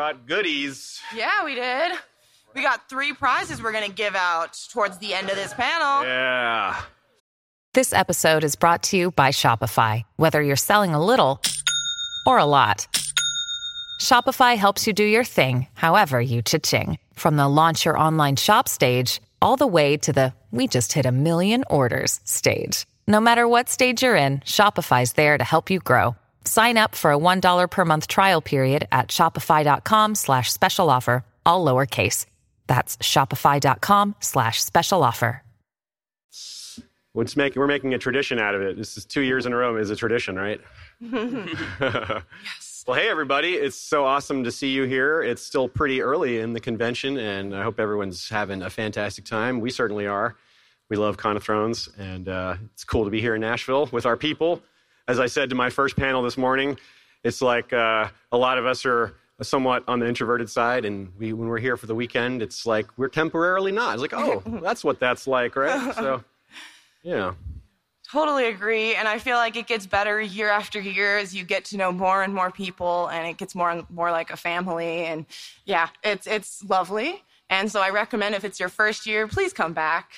brought goodies. Yeah, we did. We got three prizes we're going to give out towards the end of this panel. Yeah. This episode is brought to you by Shopify. Whether you're selling a little or a lot, Shopify helps you do your thing, however you cha-ching. From the launch your online shop stage, all the way to the we just hit a million orders stage. No matter what stage you're in, Shopify's there to help you grow. Sign up for a $1 per month trial period at shopify.com slash special offer, all lowercase. That's shopify.com slash special offer. What's making we're making a tradition out of it. This is two years in a row is a tradition, right? yes. Well, hey everybody! It's so awesome to see you here. It's still pretty early in the convention, and I hope everyone's having a fantastic time. We certainly are. We love Con of Thrones, and uh, it's cool to be here in Nashville with our people. As I said to my first panel this morning, it's like uh, a lot of us are somewhat on the introverted side, and we, when we're here for the weekend, it's like we're temporarily not. It's like, oh, that's what that's like, right? So, yeah. Totally agree. And I feel like it gets better year after year as you get to know more and more people and it gets more and more like a family. And yeah, it's, it's lovely. And so I recommend if it's your first year, please come back.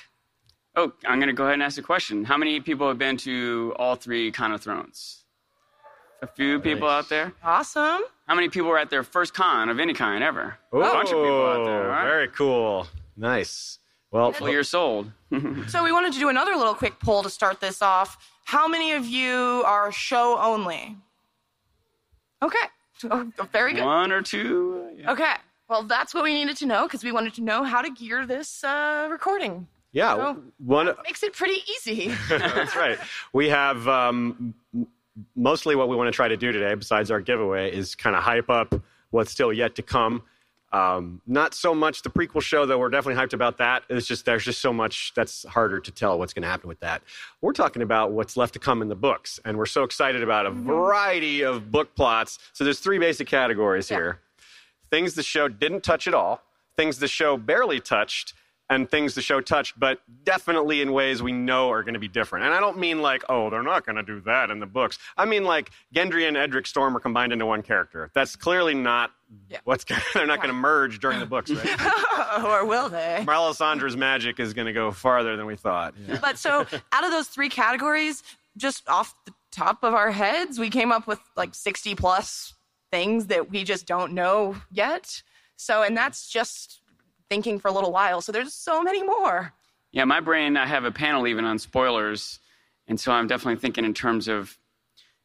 Oh, I'm going to go ahead and ask a question. How many people have been to all three Con of Thrones? A few people out there. Awesome. How many people were at their first con of any kind ever? Oh, a bunch of people out there. all right? Very cool. Nice. Well, Well, you're sold. So we wanted to do another little quick poll to start this off. How many of you are show only? Okay. Oh, very good. One or two. yeah. Okay. Well, that's what we needed to know because we wanted to know how to gear this uh, recording. Yeah. So- One. Makes it pretty easy. That's right. We have um, mostly what we want to try to do today, besides our giveaway, is kind of hype up what's still yet to come. Um, not so much the prequel show, though. We're definitely hyped about that. It's just there's just so much that's harder to tell what's going to happen with that. We're talking about what's left to come in the books, and we're so excited about a variety of book plots. So there's three basic categories here: things the show didn't touch at all, things the show barely touched, and things the show touched, but definitely in ways we know are going to be different. And I don't mean like, oh, they're not going to do that in the books. I mean like Gendry and Edric Storm are combined into one character. That's clearly not Yeah. what's gonna, they're not going to merge during the books, right? or will they? Melisandre's magic is going to go farther than we thought. Yeah. But so out of those three categories, just off the top of our heads, we came up with like 60 plus things that we just don't know yet. So, and that's just thinking for a little while. So there's so many more. Yeah, my brain, I have a panel even on spoilers. And so I'm definitely thinking in terms of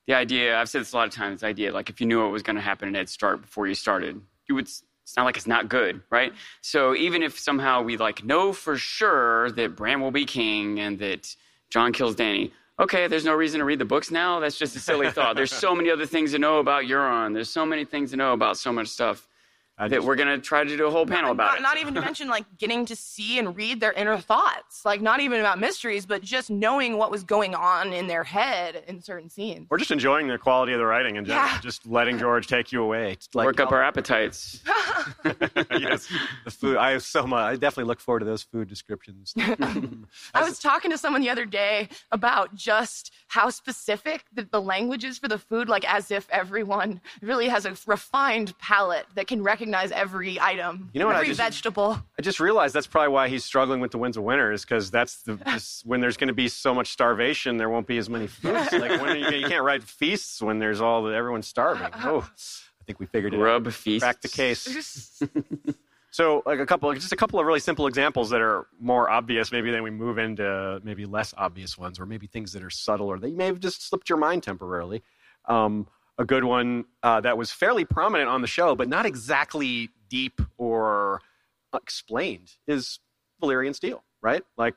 the idea. I've said this a lot of times the idea, like if you knew what was going to happen in Head Start before you started, you would. It's not like it's not good, right? So even if somehow we like know for sure that Bran will be king and that Jon kills Dany, okay, there's no reason to read the books now. That's just a silly thought. There's so many other things to know about Euron. There's so many things to know about so much stuff that just- we're going to try to do a whole panel about not, it. not even to mention like getting to see and read their inner thoughts. Like not even about mysteries, but just knowing what was going on in their head in certain scenes. We're just enjoying the quality of the writing and Yeah. just letting George take you away. It's Like, Work up oh. our appetites. yes, the food. I have so much. I definitely look forward to those food descriptions. I was talking to someone the other day about just how specific the, the language is for the food, like as if everyone really has a refined palate that can recognize every item, You know what I every just- vegetable. I just realized that's probably why he's struggling with the Winds of Winter is because that's the this, when there's going to be so much starvation, there won't be as many foods. like when you, you can't write feasts when there's all the, everyone's starving. Oh, I think we figured it out. Rub feasts. Back the case. So, like a couple, just a couple of really simple examples that are more obvious, maybe then we move into maybe less obvious ones, or maybe things that are subtle, or they may have just slipped your mind temporarily. Um, a good one uh, that was fairly prominent on the show, but not exactly deep or explained, is Valyrian steel. Right? Like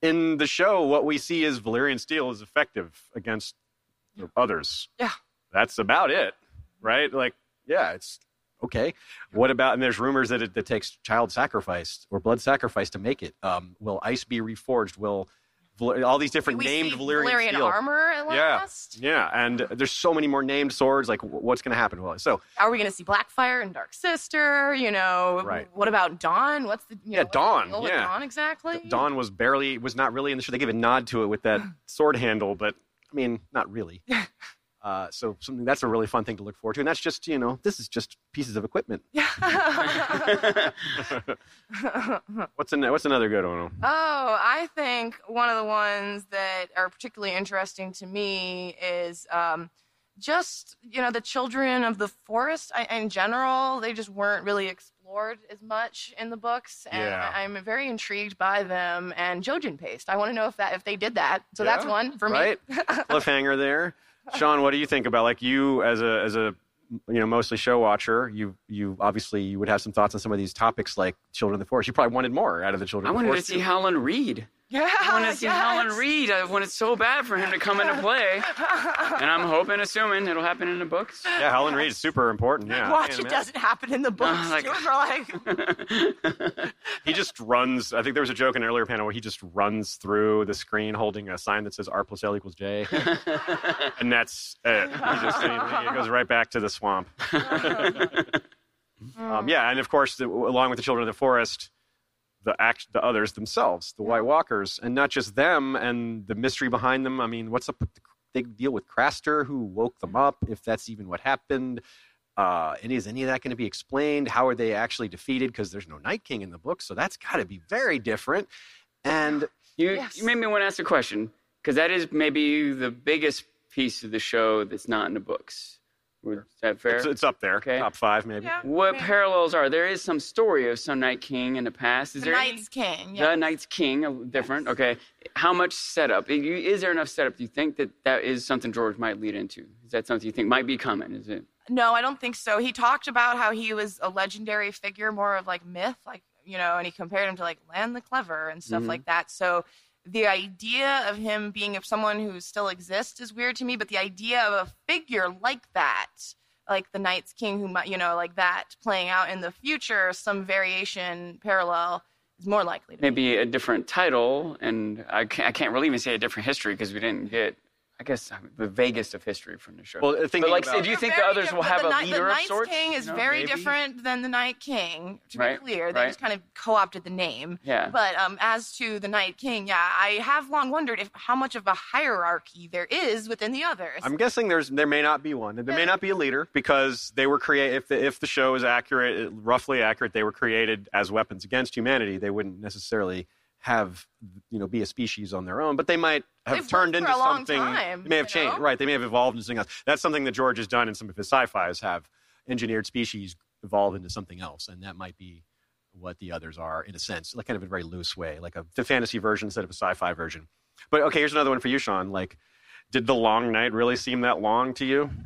in the show, what we see is Valyrian steel is effective against others. Yeah. That's about it, right? Like, yeah, it's okay. What about, and there's rumors that it that takes child sacrifice or blood sacrifice to make it. Um, will ice be reforged? Will all these different named Valyrian, Valyrian steel? armor at Yeah, last. yeah, and there's so many more named swords. Like, what's going to happen? Well, so Are we going to see Blackfire and Dark Sister? You know, Right. what about Dawn? What's the you Yeah, know, the Dawn, with yeah. Dawn exactly? Dawn was barely was not really in the show. They gave a nod to it with that sword handle, but I mean, not really. Uh, so something that's a really fun thing to look forward to, and that's just you know this is just pieces of equipment. what's an, what's another good one? Oh, I think one of the ones that are particularly interesting to me is um, just you know the children of the forest I, in general. They just weren't really explored as much in the books, and Yeah. I, am very intrigued by them. And Jojen paste. I want to know if that if they did that. So that's one for right? me. Cliffhanger there. Sean, what do you think about like you as a as a you know mostly show watcher? You you obviously you would have some thoughts on some of these topics like Children of the Forest. You probably wanted more out of the Children I of the wanted to see. Howland Reed. Yeah, I want to see yes. Howland Reed. I wanted so bad for him to come into play, and I'm hoping, assuming it'll happen in the books. Yeah, Howland Reed is super important. Yeah, Watch Can't it imagine. doesn't happen in the books. like- We're like, He just runs. I think there was a joke in an earlier panel where he just runs through the screen holding a sign that says R plus L equals J, and that's it. He just he goes right back to the swamp. um, yeah, and of course, the, along with the Children of the Forest, the act, the others themselves, the White Walkers, and not just them, and the mystery behind them. I mean, what's up with the big deal with Craster? Who woke them up? If that's even what happened. Uh, and is any of that going to be explained? How are they actually defeated? Because there's no Night King in the book, so that's got to be very different. And You, Yes. you made me want to ask a question because that is maybe the biggest piece of the show that's not in the books. Is that fair? it's, it's up there, Okay. top five maybe. yeah, what maybe. parallels are there? Is some story of some Night King in the past? Is The there any- Night's King. the Yeah. Night's King, different. Okay, how much setup? Is there enough setup? Do you think that that is something George might lead into? Is that something you think might be coming? Is it? No, I don't think so. He talked about how he was a legendary figure, more of like myth, like you know, and he compared him to like Lann the Clever and stuff Mhm. like that. So the idea of him being of someone who still exists is weird to me, but the idea of a figure like that, like the Night's King, who might, you know, like that playing out in the future, some variation parallel is more likely to be. maybe a different title, and I can't, I can't really even say a different history because we didn't get, I guess, the vaguest of history from the show. Well, thinking but like, about- do you think the others will have the a leader the of Night's sorts? King is You know, very maybe? different than the Night King. To Right, be clear, they right. just kind of co-opted the name. Yeah. But um, as to the Night King, yeah, I have long wondered if how much of a hierarchy there is within the others. I'm guessing there's there may not be one. There may not be a leader because they were created. If the, if the show is accurate, roughly accurate, they were created as weapons against humanity. They wouldn't necessarily have you know be a species on their own, but they might have They've turned into for a long something. time, they may have you know? changed, right? They may have evolved into something else. That's something that George has done in some of his sci-fi's. Have engineered species evolve into something else, and that might be what the others are in a sense, like kind of a very loose way, like a the fantasy version instead of a sci-fi version. But okay, here's another one for you, Sean. Like, did the long night really seem that long to you?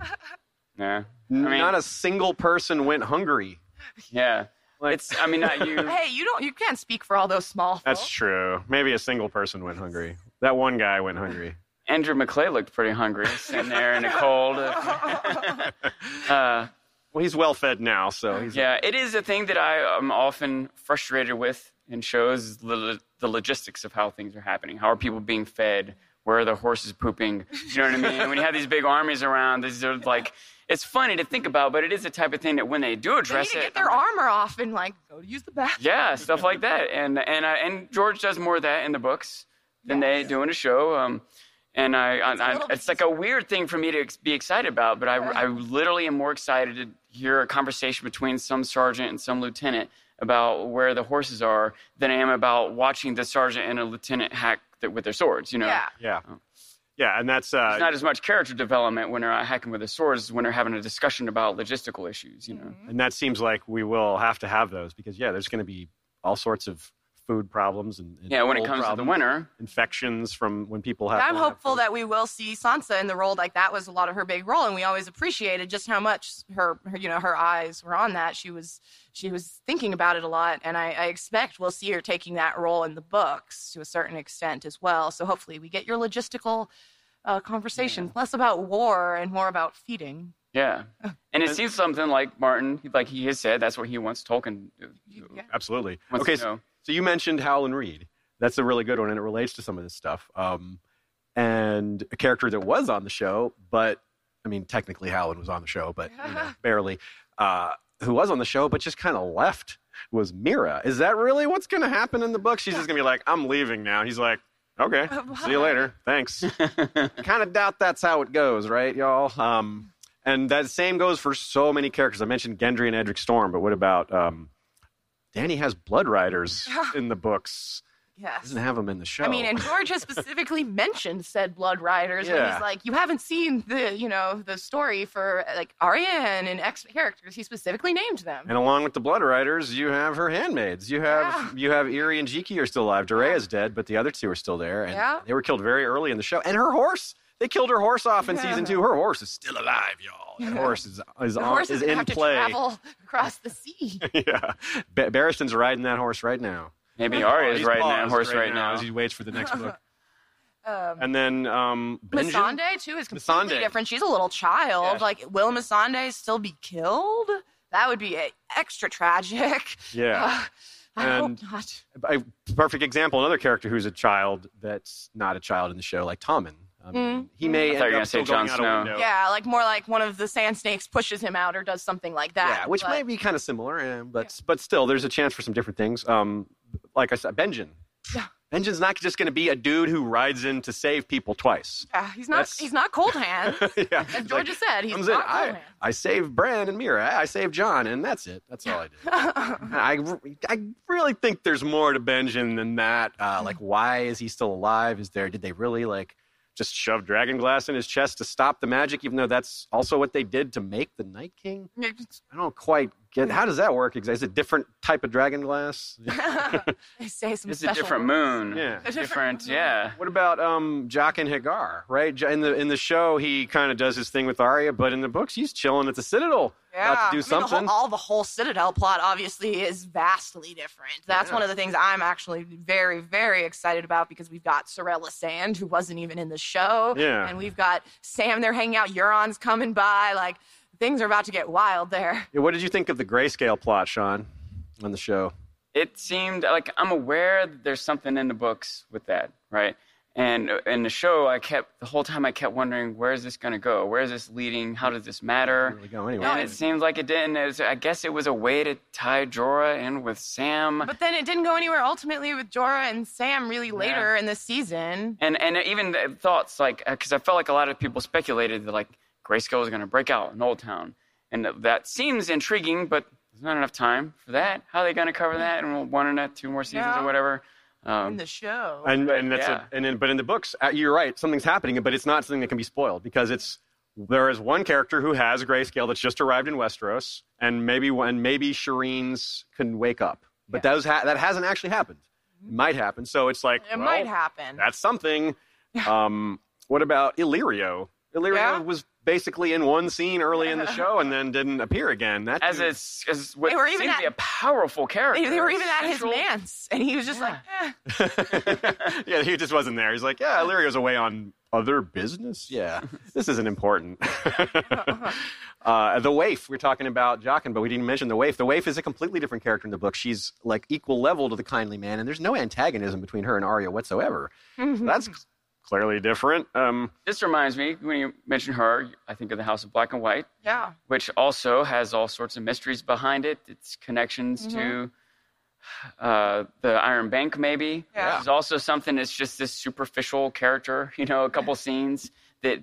Yeah. I mean, Not a single person went hungry. yeah. Like- it's. I mean, not you. hey, you don't, you can't speak for all those small. That's true. Maybe a single person went hungry. That one guy went hungry. Andrew McClay looked pretty hungry, sitting there in the cold. uh, Well, he's well fed now, so he's yeah, it is a thing that I am often frustrated with in shows the, the logistics of how things are happening. How are people being fed? Where are the horses pooping? You know what I mean? when you have these big armies around, these are like, it's funny to think about, but it is the type of thing that when they do They need address to it, get their armor off and like go to use the bathroom. yeah, stuff like that. And and I, and George does more of that in the books than they do in a show. Um, and I, I, a I little bit it's like a weird thing for me to ex- be excited about, but I, I literally am more excited to hear a conversation between some sergeant and some lieutenant about where the horses are than I am about watching the sergeant and a lieutenant hack th- with their swords. You know, Yeah. yeah, yeah, and that's uh, There's not as much character development when they're hacking with the swords as when they're having a discussion about logistical issues. You know. Mm-hmm. and that seems like we will have to have those because yeah, there's going to be all sorts of food problems and, and Yeah, when it cold comes to the winter, infections from when people have. I'm don't have hopeful that we will see Sansa in the role like that was a lot of her big role, and we always appreciated just how much her, her you know, her eyes were on that. She was she was thinking about it a lot, and I, I expect we'll see her taking that role in the books to a certain extent as well. So hopefully, we get your logistical uh, conversations less about war and more about feeding. Yeah, and it seems something like Martin, like he has said, that's what he wants Tolkien. to- Yeah. Absolutely. Wants okay, to know. so, so you mentioned Howland Reed. That's a really good one, and it relates to some of this stuff. Um, and a character that was on the show, but I mean, technically Howland was on the show, but you know, barely. Uh, who was on the show, but just kind of left was Mira. Is that really what's going to happen in the book? She's just going to be like, "I'm leaving now." He's like, Okay. See you later. Thanks. kind of doubt that's how it goes, right, y'all? Um, and that same goes for so many characters. I mentioned Gendry and Edric Storm, but what about um, Dany has Blood Riders in the books? Yes. Doesn't have them in the show. I mean, and George has specifically mentioned said Blood Riders when Yeah. he's like, you haven't seen the, you know, the story for like Arya and, X characters. He specifically named them. And along with the Blood Riders, you have her handmaids. You have Yeah. you have Irri and Jhiqui are still alive. Doreah's dead, but the other two are still there, and Yeah. they were killed very early in the show. And her horse, they killed her horse off in Yeah. season two. Her horse is still alive, y'all. That horse is is, the on, horses is in have play. to travel across the sea. yeah, ba- Barristan's riding that horse right now. Maybe Arya is riding that horse right now. as he waits for the next book. Um, And then um, Benjen- Missandei too is completely Missandei. different. She's a little child. Yeah. Like, will Missandei still be killed? That would be extra tragic. Yeah. Uh, I And- hope not. a perfect example, another character who's a child that's not a child in the show, like Tommen. I mean, He may I thought end you were up gonna say still going Jon out Snow. window. Yeah, like more like one of the sand snakes pushes him out or does something like that. Yeah, which but- may be kind of similar, eh, but but still, there's a chance for some different things. Um, like I said, Benjen. Yeah. Benjen's not just going to be a dude who rides in to save people twice. Yeah, he's not. That's- He's not cold hands. yeah, As he's George has said, he's not in, cold I, hands. I saved Bran and Mira. I saved Jon, and that's it. That's all I did. I, I really think there's more to Benjen than that. Uh, like, why is he still alive? Is there? Did they really like just shove dragon glass in his chest to stop the magic? Even though that's also what they did to make the Night King. I don't quite get. How does that work? exactly? Is it a different type of dragon glass? they say some It's a different words. moon. Yeah. A different Different, moon. yeah. What about um, Jaqen H'ghar? Right in the in the show, he kind of does his thing with Arya, but in the books, he's chilling at the Citadel, Yeah, about to do I mean, the whole- something. all the whole Citadel plot obviously is vastly different. That's Yeah. one of the things I'm actually very, very excited about because we've got Sarella Sand, who wasn't even in the show, Yeah. and we've got Sam there hanging out. Euron's coming by. Like things are about to get wild there. Yeah, what did you think of the grayscale plot, Sean, on the show? it seemed like I'm aware that there's something in the books with that, right? And in the show, I kept the whole time I kept wondering, where is this going to go? Where is this leading? How does this matter? Really go anyway. And it seems like it didn't. It was, I guess it was a way to tie Jorah in with Sam. But then it didn't go anywhere ultimately with Jorah and Sam really later in the season. and and even the thoughts like uh, because I felt like a lot of people speculated that like grayscale is going to break out in Old Town, and that, that seems intriguing, but there's not enough time for that. How are they going to cover that in one or two more seasons Yeah. or whatever? in Um, the show. and and that's yeah. a, and in, but in the books, uh, you're right. Something's happening, but it's not something that can be spoiled because it's there is one character who has grayscale that's just arrived in Westeros, and maybe when maybe Shireen's can wake up, but those ha- that hasn't actually happened. It might happen, so it's like it well, might happen. That's something. Um, what about Illyrio? Illyrio Yeah. was basically in one scene early in the show and then didn't appear again. That as dude- it's as what They were even seemed to be a powerful character. They, they were even at his Central- manse, and he was just like, eh. yeah, he just wasn't there. He's like, yeah, Illyrio's away on other business. Yeah, this isn't important. uh, the waif, we're talking about Jaqen, but we didn't mention the waif. The waif is a completely different character in the book. She's like equal level to the kindly man, and there's no antagonism between her and Arya whatsoever. That's clearly different. Um, This reminds me when you mention her, I think of the House of Black and White, yeah. which also has all sorts of mysteries behind it. Its connections to uh, the Iron Bank, maybe. Yeah. Which is also something that's just this superficial character, you know, a couple scenes that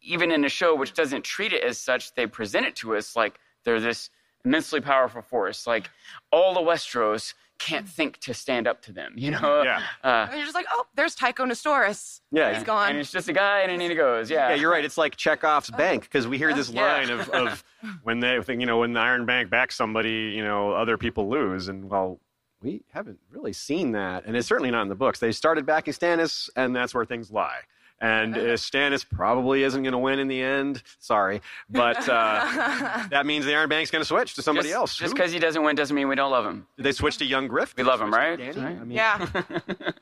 even in a show, which doesn't treat it as such, they present it to us like they're this immensely powerful force. Like all the Westeros can't think to stand up to them, you know? Yeah. Uh, And you're just like, oh, there's Tycho Nestoris. Yeah. he's gone. and it's just a guy and then he goes, yeah. Yeah, you're right. It's like Chekhov's bank because we hear this Yeah. line of, of when they you know, when the Iron Bank backs somebody, you know, other people lose. And well, we haven't really seen that. And it's certainly not in the books. They started backing Stannis, and that's where things lie. And uh, Stannis probably isn't going to win in the end. Sorry. But uh, that means the Iron Bank's going to switch to somebody just, else. Just because he doesn't win doesn't mean we don't love him. Did they switch to Young Griff? We love him, right? Dany? Right. I mean, yeah.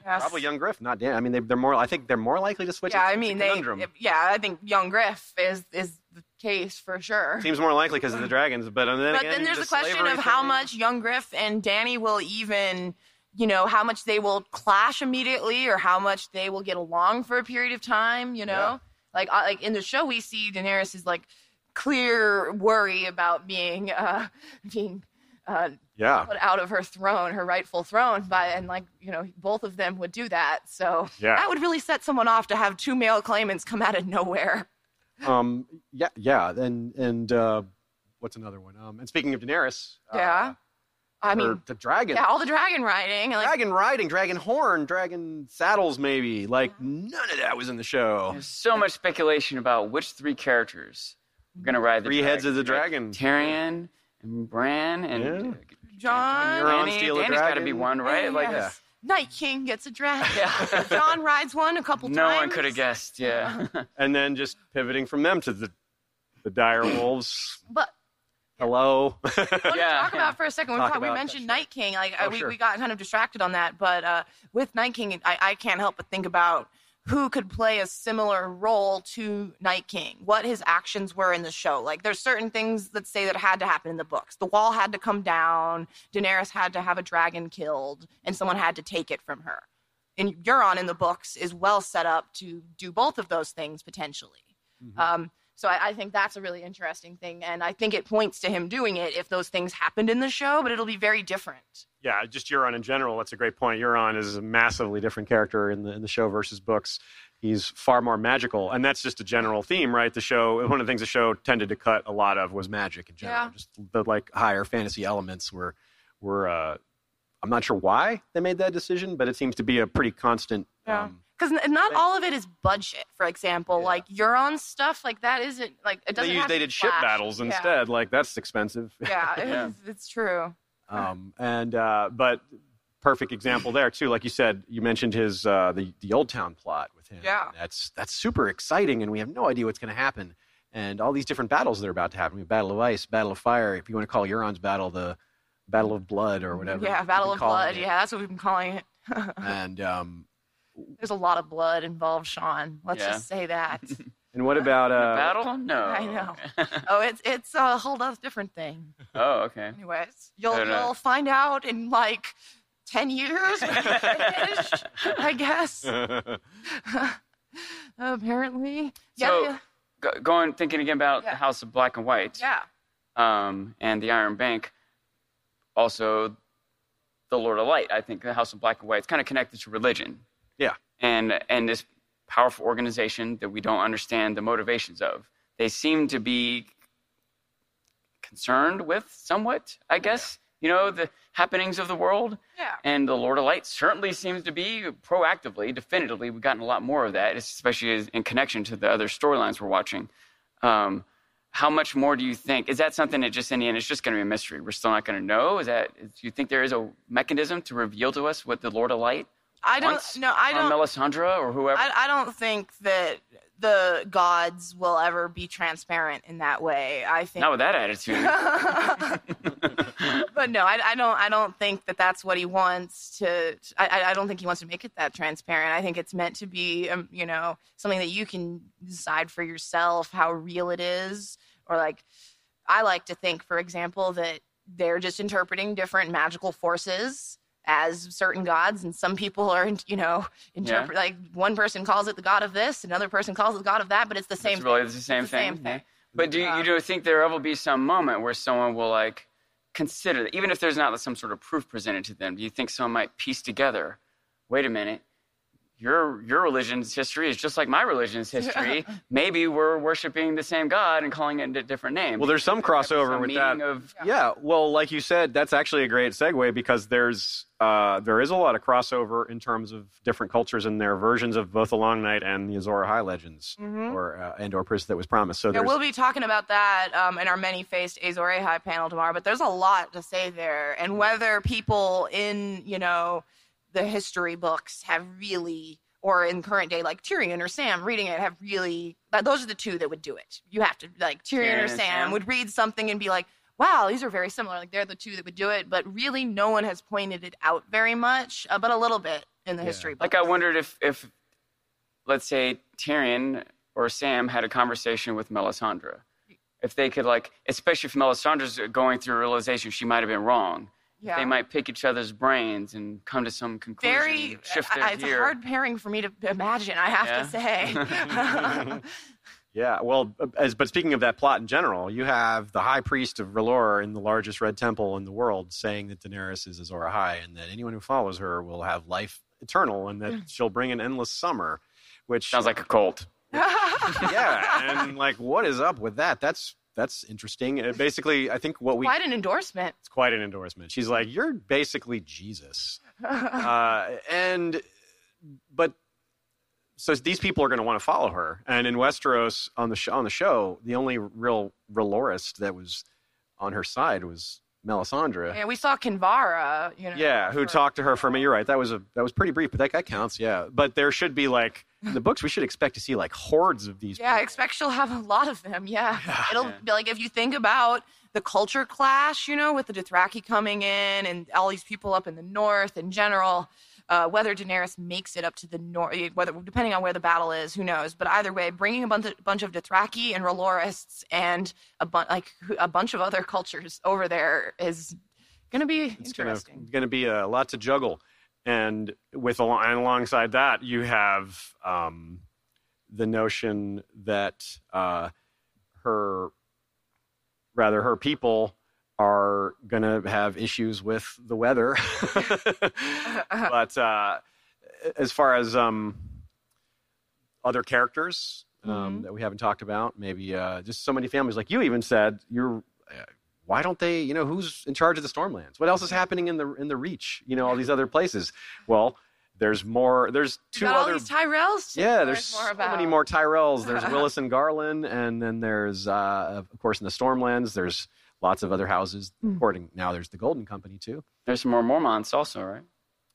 Yes. Probably Young Griff, not Dan. I mean, they, they're more. I think they're more likely to switch. Yeah, I mean, they. conundrum. Yeah, I think young Griff is is the case for sure. Seems more likely because of the dragons, but then But again, then there's the the question of how thing- much young Griff and Dany will even, you know, how much they will clash immediately, or how much they will get along for a period of time. You know, Yeah. like uh, like in the show, we see Daenerys is like clear worry about being uh being uh, Yeah. put out of her throne, her rightful throne, by and like you know both of them would do that. So Yeah. that would really set someone off to have two male claimants come out of nowhere. Um, yeah, yeah, and and uh, what's another one? Um, and speaking of Daenerys, Yeah, I mean, the dragon, yeah, all the dragon riding, like dragon riding, dragon horn, dragon saddles, maybe. Like none of that was in the show. There's so much speculation about which three characters are going to ride the Three heads of the dragon. dragon. Tyrion and Bran and Yeah. Jon. Euron Dany, steal a Dany's got to be one, right? Like Yes. Night King gets a dragon. Yeah. Jon rides one a couple times. no times. one could have guessed. Yeah. And then just pivoting from them to the the dire wolves. But Hello. I want to Yeah, talk yeah. about for a second. We, Talk talked- we mentioned sure. Night King. Like Oh, we, sure. we got kind of distracted on that, but uh, with Night King, I, I can't help but think about who could play a similar role to Night King. What his actions were in the show. Like there's certain things that say that had to happen in the books. The wall had to come down. Daenerys had to have a dragon killed, and someone had to take it from her. And Euron in the books is well set up to do both of those things potentially. Mm-hmm. Um, so I, I think that's a really interesting thing, and I think it points to him doing it if those things happened in the show, but it'll be very different. yeah, just Euron in general. That's a great point. Euron is a massively different character in the in the show versus books. He's far more magical, and that's just a general theme, right? The show, one of the things the show tended to cut a lot of was magic in general. Yeah. Just the like higher fantasy elements were were. Uh, I'm not sure why they made that decision, but it seems to be a pretty constant. Yeah. Um, Because not all of it is budget. For example, Yeah. like Euron stuff, like that isn't like it doesn't. used, have they to did ship flash. battles Yeah. instead. Like that's expensive. Yeah, it Yeah. is- it's true. um, and uh, but perfect example there too. Like you said, you mentioned his uh, the the Old Town plot with him. Yeah. that's that's super exciting, and we have no idea what's going to happen. And all these different battles that are about to happen. We have Battle of Ice, Battle of Fire. If you want to call Euron's battle the Battle of Blood or whatever. Yeah, Battle of Blood. it. Yeah, that's what we've been calling it. And um, There's a lot of blood involved, Sean. Let's Yeah. just say that. and what about uh, Battle? No. I know. oh, it's it's a whole other different thing. oh, okay. Anyways, you'll I don't know. you'll find out in like ten years when you finish, I guess. Apparently, So- yeah, Go, going thinking again about Yeah. the House of Black and White. yeah. um, and the Iron Bank. Also, the Lord of Light. I think the House of Black and White is kind of connected to religion, yeah. And and this powerful organization that we don't understand the motivations of. They seem to be concerned with somewhat, I guess. You know the happenings of the world. Yeah. And the Lord of Light certainly seems to be proactively, definitively. We've gotten a lot more of that, especially in connection to the other storylines we're watching. Um, how much more do you think? Is that something that just in the end, it's just going to be a mystery? We're still not going to know. Is that? Do you think there is a mechanism to reveal to us what the Lord of Light I don't. No, I don't. Melisandre or whoever? I, I don't think that the gods will ever be transparent in that way. I think not with that attitude. but no, I, I don't. I don't think that that's what he wants to. I, I- I don't think he wants to make it that transparent. I think it's meant to be, um, you know, something that you can decide for yourself how real it is, or like, I like to think, for example, that they're just interpreting different magical forces as certain gods, and some people are, you know, interpret like one person calls it the god of this, another person calls it the god of that, but it's the same. It's really thing. the same It's the thing. same thing. yeah. But do you, you um, do think there will be some moment where someone will like consider, that, even if there's not some sort of proof presented to them? Do you think someone might piece together? Wait a minute. Your your religion's history is just like my religion's history. Maybe we're worshiping the same God and calling it a different name. Well, there's some crossover Some with that. Of, Yeah, well, like you said, that's actually a great segue because there's uh, there is a lot of crossover in terms of different cultures and their versions of both the Long Night and the Azor Ahai legends, or uh, and or Priest that was promised. So Mm-hmm. Yeah, we'll be talking about that um, in our many-faced Azor Ahai panel tomorrow. But there's a lot to say there, and whether people in you know the history books have really, or in current day like Tyrion or Sam reading it, have really. Those are the two that would do it. You have to like Tyrion, Tyrion or Sam, Sam. would read something and be like. Wow, these are very similar. Like they're the two that would do it, but really, no one has pointed it out very much, uh, but a little bit in the history books. like I wondered if if let's say Tyrion or Sam had a conversation with Melisandre. If they could like, especially if Melisandre's going through a realization she might have been wrong, yeah. they might pick each other's brains and come to some conclusion. very uh, shift their I- it's a hard pairing for me to imagine i have to say Yeah, well, as but speaking of that plot in general, you have the High Priest of R'hllor in the largest Red Temple in the world saying that Daenerys is Azor Ahai, and that anyone who follows her will have life eternal, and that mm. she'll bring an endless summer. Which Sounds like a cult. yeah, and like, what is up with that? That's that's interesting. Uh, basically, I think what we Quite an endorsement. it's quite an endorsement. She's like, you're basically Jesus, uh, and but so these people are going to want to follow her. And in Westeros on the sh- on the show, the only real R'hllorist that was on her side was Melisandre. Yeah, we saw Kinvara, you know. Yeah, who for- talked to her for me? You're right. That was a that was pretty brief, but that guy counts. Yeah, but there should be like in the books. We should expect to see like hordes of these. Yeah, I expect she'll have a lot of them. Yeah. It'll Yeah. be like if you think about the culture clash, you know, with the Dothraki coming in and all these people up in the north in general, uh, whether Daenerys makes it up to the north, whether depending on where the battle is, who knows? But either way, bringing a bunch of, bunch of Dothraki and R'hllorists and a bunch like a bunch of other cultures over there is going to be it's interesting. gonna be a lot to juggle. And with and alongside that, you have um, the notion that uh, her, rather her people, are gonna have issues with the weather. but uh, as far as um, other characters um, Mhm. that we haven't talked about, maybe uh, just so many families, like you even said, you're uh, why don't they you know who's in charge of the stormlands what else is happening in the in the reach you know all these other places well there's more there's two other these Tyrells. to yeah there's more so about. many more tyrells there's willas and garlan and then there's uh, of course in the stormlands there's lots of other houses according now there's the golden company too There's some more Mormonts also, right?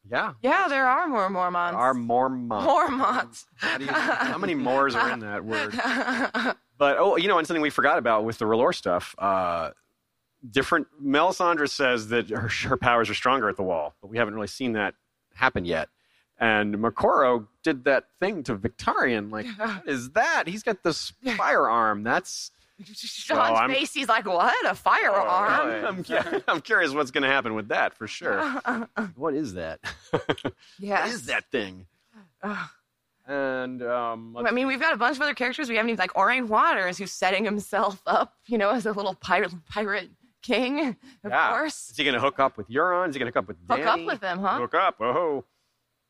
yeah Yeah, there are more Mormonts. there are more mon- Mormonts. how, do you, how many mores are in that word But oh, you know, and something we forgot about with the R'hllor stuff. Uh, different. Melisandre says that her, her powers are stronger at the wall, but we haven't really seen that happen yet. And Moqorro did that thing to Victarion. Like, what is that? He's got this firearm. That's. Sean Well, I'm- Spacey's like, what? A firearm? really? I'm, cu- I'm curious what's going to happen with that for sure. what is that? what yes. is that thing? Ugh. And um, I mean, we've got a bunch of other characters. We haven't even like Aurane Waters, who's setting himself up, you know, as a little pirate pirate king. Of yeah. course, is he going to hook up with Euron? Is he going to hook up with hook up with him, huh? Hook up. Oh.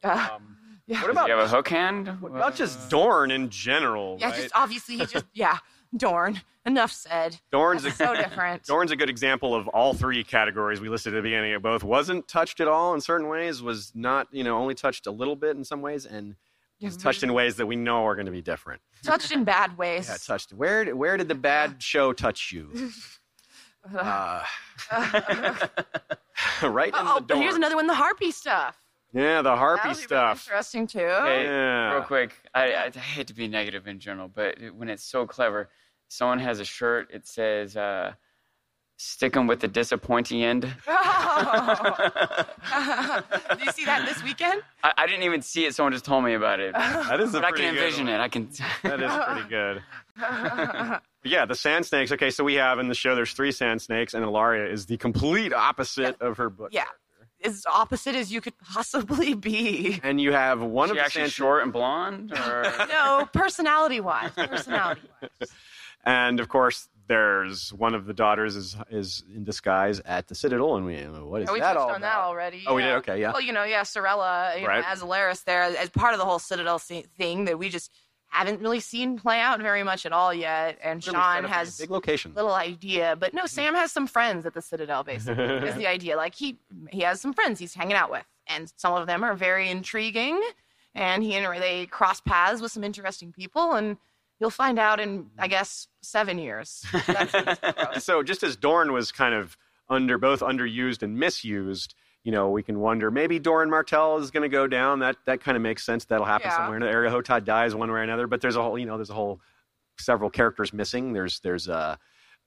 Uh, Um, yeah. what Does about he have a hook hand? What about just Dorne in general? yeah, right? just obviously he just yeah. Dorne. Enough said. Dorne's a, So different. Dorne's a good example of all three categories we listed at the beginning of both. Wasn't touched at all in certain ways. Was not, you know, only touched a little bit in some ways, and was touched in ways that we know are going to be different. Touched in bad ways. Yeah, touched. Where where did the bad show touch you? Uh, right in oh, the but door. here's another one: the harpy stuff. Yeah, the harpy That'll be really stuff. interesting too. Hey, Yeah. real quick, I, I hate to be negative in general, but when it's so clever, someone has a shirt. It says, uh, "Stick 'em with the disappointing end." Do you see that this weekend? I, I didn't even see it. Someone just told me about it. That is a but I pretty can good envision one. it. I can. That is pretty good. Yeah, the sand snakes. Okay, so we have in the show there's three sand snakes, and Ellaria is the complete opposite of her book. Yeah. As opposite as you could possibly be. And you have one Is of the actually sand short and blonde, or No, personality wise. Personality wise. And of course there's one of the daughters is is in disguise at the Citadel, and we what is oh, we that touched all on that already. Oh, we did? Okay, yeah. Well, you know, yeah, Sarella you Right. know, as Alleras there as part of the whole Citadel thing that we just haven't really seen play out very much at all yet. And Really Sean set up a has big location. little idea, but no, mm-hmm. Sam has some friends at the Citadel. Basically, is the idea. Like he he has some friends he's hanging out with, and some of them are very intriguing, and he and they cross paths with some interesting people, and you'll find out in I guess seven years. So just as Dorne was kind of under both underused and misused, you know, we can wonder maybe Doran Martell is going to go down. That that kind of makes sense. That'll happen Yeah. somewhere in the area. Hotah dies one way or another. But there's a whole, you know, there's a whole several characters missing. There's there's uh,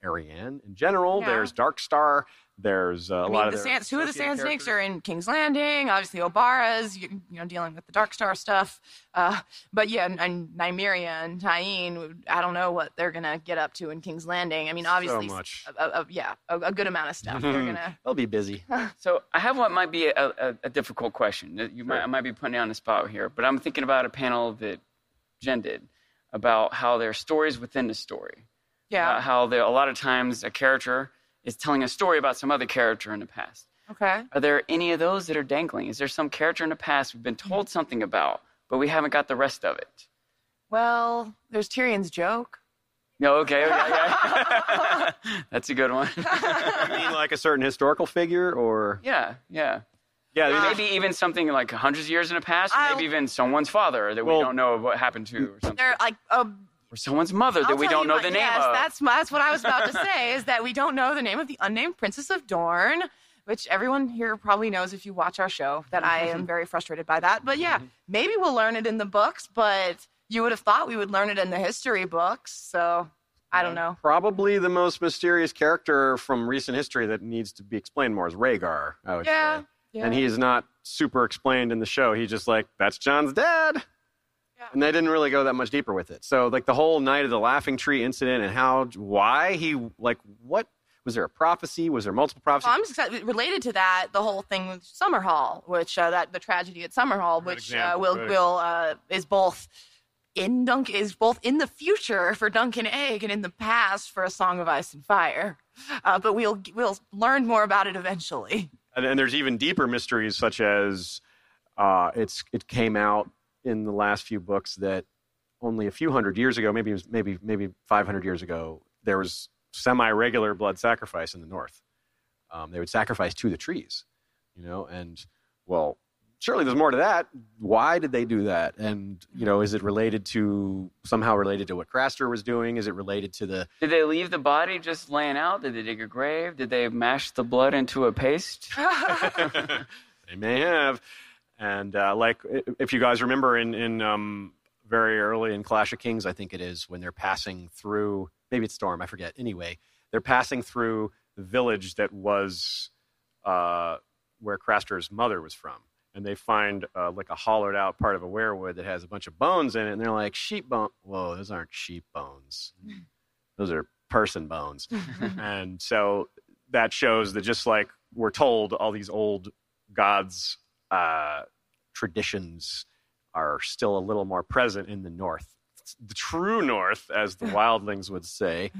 Arianne in general. Yeah. There's Darkstar. There's uh, a I lot mean, of the their sand, two of the associated Sand Snakes are in King's Landing. Obviously, Obara's, you, you know, dealing with the Dark Star stuff. Uh, but yeah, and, and Nymeria and Tyene, I don't know what they're gonna get up to in King's Landing. I mean, obviously, much. A, a- a- yeah, a, a good amount of stuff. they're gonna. They'll be busy. So I have what might be a, a, a difficult question. that You might, I might be putting you on the spot here, but I'm thinking about a panel that Jen did. about how there are stories within the story. Yeah. About how there, a lot of times a character is telling a story about some other character in the past. okay. Are there any of those that are dangling? Is there some character in the past we've been told mm-hmm. something about, but we haven't got the rest of it? Well, there's Tyrion's joke. No, okay, okay, okay. That's a good one. I mean, like a certain historical figure, or yeah, yeah. yeah, there's- Maybe even something like hundreds of years in the past, or maybe even someone's father that Well- we don't know what happened to, or something, They're like a or someone's mother that I'll we don't know what- the name yes, of. That's that's what I was about to say. Is that we don't know the name of the unnamed Princess of Dorne, which everyone here probably knows if you watch our show. That I am mm-hmm. very frustrated by that. But yeah, mm-hmm. maybe we'll learn it in the books. But you would have thought we would learn it in the history books. So I don't mm, know. probably the most mysterious character from recent history that needs to be explained more is Rhaegar. I would Yeah, say, yeah. and he is not super explained in the show. He's just like, "That's Jon's dad." Yeah. And they didn't really go that much deeper with it. So, like the whole night of the Laughing Tree incident and how, why he, like, what was there a prophecy? Was there multiple prophecies? Well, I'm excited- related to that. The whole thing with Summerhall, which uh, that the tragedy at Summerhall, Good which uh, will good. will uh, is both in Dunk is both in the future for Dunk and Egg and in the past for A Song of Ice and Fire. Uh, but we'll we'll learn more about it eventually. and, and there's even deeper mysteries such as uh, it's it came out in the last few books that only a few hundred years ago, maybe was maybe maybe 500 years ago, there was semi-regular blood sacrifice in the north. Um, they would sacrifice to the trees, you know, and well, surely there's more to that. Why did they do that? And you know, is it related to somehow related to what Craster was doing? Is it related to the Did they leave the body just laying out? Did they dig a grave? Did they mash the blood into a paste? They may have. And uh, like, if you guys remember in in um, very early in Clash of Kings, I think it is when they're passing through. Maybe it's Storm. I forget. Anyway, they're passing through the village that was uh, where Craster's mother was from, and they find uh, like a hollowed out part of a weirwood that has a bunch of bones in it, and they're like sheep bone. Whoa, those aren't sheep bones. Those are person bones. and so that shows that just like we're told all these old gods uh, traditions are still a little more present in the north the true north as the wildlings would say.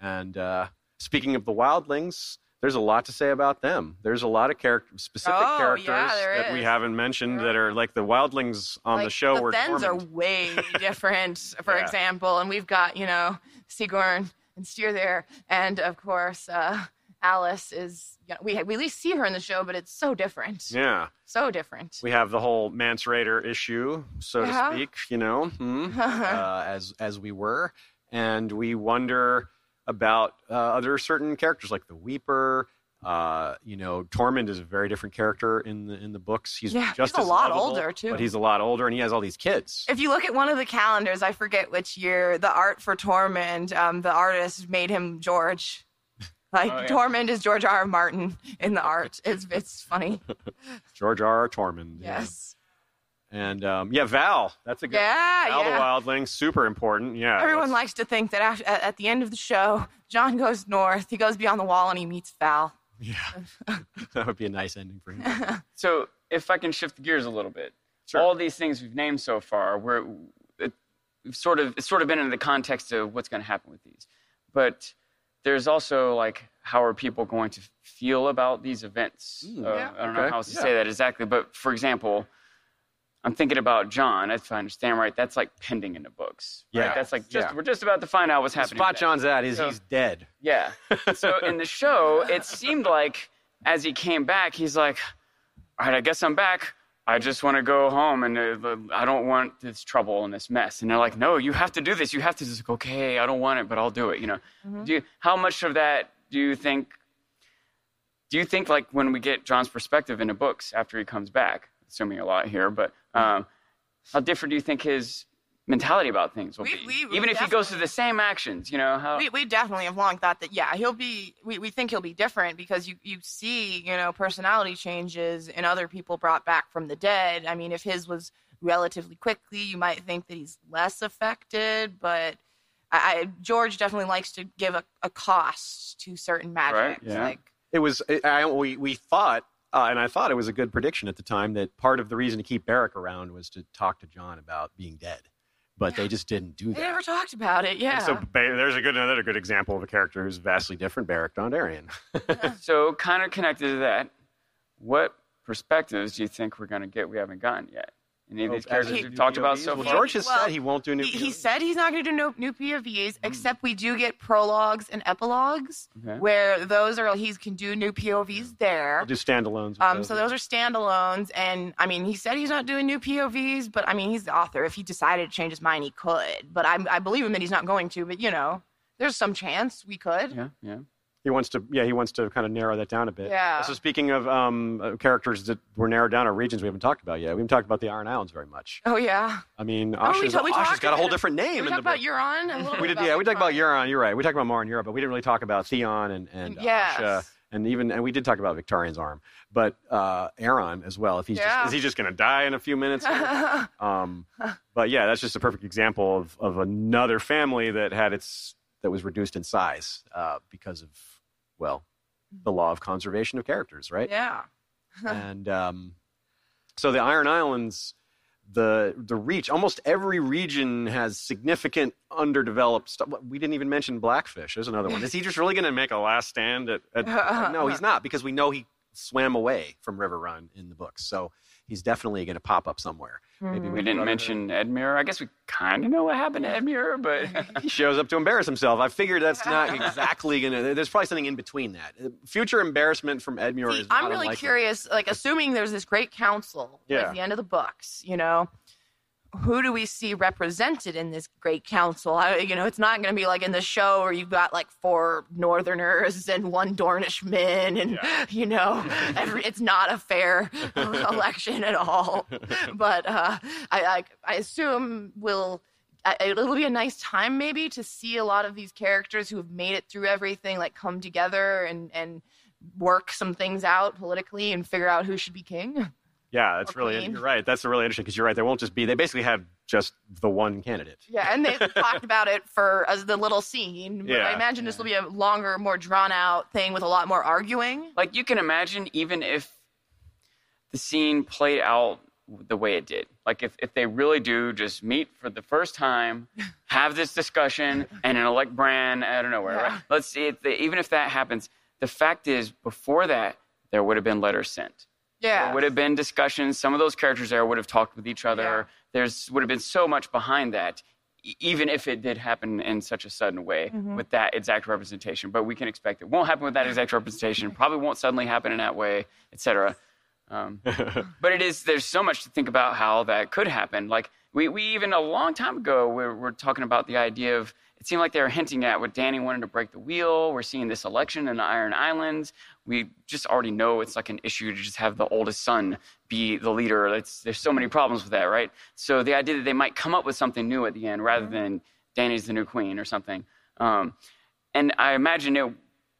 And uh, speaking of the wildlings there's a lot to say about them. There's a lot of character specific Oh, characters yeah, that we haven't mentioned that are like the wildlings on the Like, show the were Thenns are way different, for Yeah. example, and we've got you know Sigorn and Styr there, and of course uh, Alys is. You know, we we at least see her in the show, but it's so different, yeah so different. we have the whole Mance Rayder issue, so Yeah. to speak, you know, hmm, uh, as as we were, and we wonder about uh, other certain characters like the Weeper. Uh, you know, Tormund is a very different character in the in the books. He's Yeah, just he's a lot lovable, older, too. but he's a lot older, and he has all these kids. If you look at one of the calendars, I forget which year, the art for Tormund, um, the artist made him George. Like Oh, yeah. Tormund is George R. R. Martin in the art. It's it's funny. George R. R. Tormund. yeah. Yes. and um, yeah, Val. That's a good. Yeah, Val yeah. the Wildling, super important. Yeah, Everyone let's- likes to think that after, at, at the end of the show, Jon goes north. He goes beyond the wall and he meets Val. Yeah, that would be a nice ending for him. So, if I can shift gears a little bit, Sure. all these things we've named so far, we're it, we've sort of it's sort of been in the context of what's going to happen with these, but there's also like how are people going to feel about these events? Mm, Uh, yeah. I don't know how else to yeah. say that exactly, but for example, I'm thinking about Jon. If I understand right, that's like pending in the books. Right? Yeah. that's like just Yeah. we're just about to find out what's happening. spot. Jon's at is So- he's dead. Yeah. So in the show, it seemed like as he came back, he's like, "All right, I guess I'm back. I just want to go home, and uh, I don't want this trouble and this mess." And they're like, "No, you have to do this. You have to." Just like, okay, I don't want it, but I'll do it. You know. Do you, how much of that do you think? Do you think like when we get Jon's perspective in the books after he comes back, assuming a lot here, but um, how different do you think his mentality about things will We- be? we- we Even if he goes through the same actions, you know how. We, we definitely have long thought that yeah he'll be we, we think he'll be different because you you see you know personality changes in other people brought back from the dead. I mean if his was relatively quickly, you might think that he's less affected, but I, I George definitely likes to give a, a cost to certain magic. Right, yeah. Like it was I, we we thought uh, and I thought it was a good prediction at the time that part of the reason to keep Beric around was to talk to Jon about being dead but they just didn't do that. They never talked about it. Yeah. So ba- there's a good another good example of a character who's vastly different, Beric Dondarrion. So, kind of connected to that, what perspectives do you think we're going to get we haven't gotten yet? Any of these characters he- we've talked about so well, far? George has Well, said he won't do new. he, he said he's not going to do no, new POVs, Hmm. except we do get prologues and epilogues, Okay. where those are he can do new POVs there. He'll do standalones. with Um, so those are standalones, and I mean, he said he's not doing new POVs, but I mean, he's the author. If he decided to change his mind, he could. But I, I believe him that he's not going to. But you know, there's some chance we could. Yeah, yeah. He wants to, yeah, he wants to kind of narrow that down a bit. Yeah. So speaking of um, uh, characters that were narrowed down, or regions we haven't talked about yet, we haven't talked about the Iron Islands very much. Oh yeah. I mean, Oh, we Asha's, ta- we Asha's got a whole different name we in the talked about book. Euron. A little we did, yeah, we talked about Euron. Euron. You're right. We talked about more in Europe, but we didn't really talk about Theon and and Yes. Asha, and even and we did talk about Victarion's arm, but uh, Aeron as well. If he's Yeah. just, is he just going to die in a few minutes? um, but yeah, that's just a perfect example of of another family that had its that was reduced in size uh, because of well the law of conservation of characters, right? Yeah. and um, so the Iron Islands, the the reach, almost every region has significant underdeveloped stuff. We didn't even mention Blackfish. There's another one. Is he just really going to make a last stand at? at no, he's not because we know he swam away from Riverrun in the books. So he's definitely going to pop up somewhere. Maybe hmm. We with didn't Brotherhood. mention Edmure. I guess we kind of know what happened to Edmure, but he shows up to embarrass himself. I figured that's not exactly going to. There's probably something in between that. Uh, future embarrassment from Edmure See, is. I'm really unlikely. curious. Like, assuming there's this great council Yeah. at the end of the books, you know, who do we see represented in this great council? I, you know, it's not going to be like in the show where you've got like four Northerners and one Dornishman, and you know, every, it's not a fair election at all. But uh, I, I, I assume we'll. I- It'll be a nice time, maybe, to see a lot of these characters who have made it through everything, like come together and and work some things out politically and figure out who should be king. Yeah, that's really queen. you're right. That's really interesting because you're right. There won't just be. They basically have just the one candidate. Yeah, and they've talked about it for as the little scene. But I Yeah. imagine this will be a longer, more drawn out thing with a lot more arguing. like you can imagine even if the scene played out the way it did like if, if they really do just meet for the first time have this discussion and then elect bran out of nowhere right Yeah. let's see if they, even if that happens the fact is before that there would have been letters sent Yeah. there would have been discussions some of those characters there would have talked with each other Yeah. there's would have been so much behind that even if it did happen in such a sudden way Mm-hmm. with that exact representation but we can expect it won't happen with that exact representation probably won't suddenly happen in that way etc um, but it is there's so much to think about how that could happen like we, we even a long time ago we we're, we're talking about the idea of it seemed like they were hinting at what Dany wanted to break the wheel. We're seeing this election in the iron islands. We just already know it's like an issue to just have the oldest son be the leader. It's, there's so many problems with that right? So the idea that they might come up with something new at the end rather than Dany's the new queen or something. Um, and i imagine it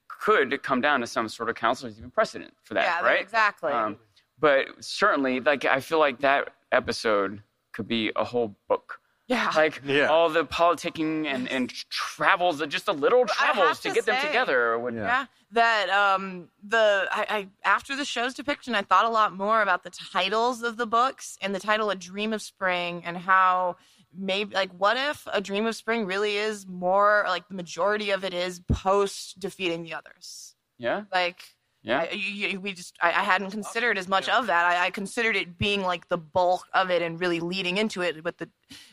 could come down to some sort of council even precedent for that Yeah, right? exactly. um, but certainly, like I feel like that episode could be a whole book. Yeah. Like Yeah. all the politicking and, and travels, just the little travels to to get them together. Would, Yeah. yeah that um the I, I after the show's depiction i thought a lot more about the titles of the books and the title a dream of spring and how maybe like what if a dream of spring really is more like the majority of it is post defeating the others yeah, like yeah. I, you, you, we just I, I hadn't considered as much of that I, I considered it being like the bulk of it and really leading into it But the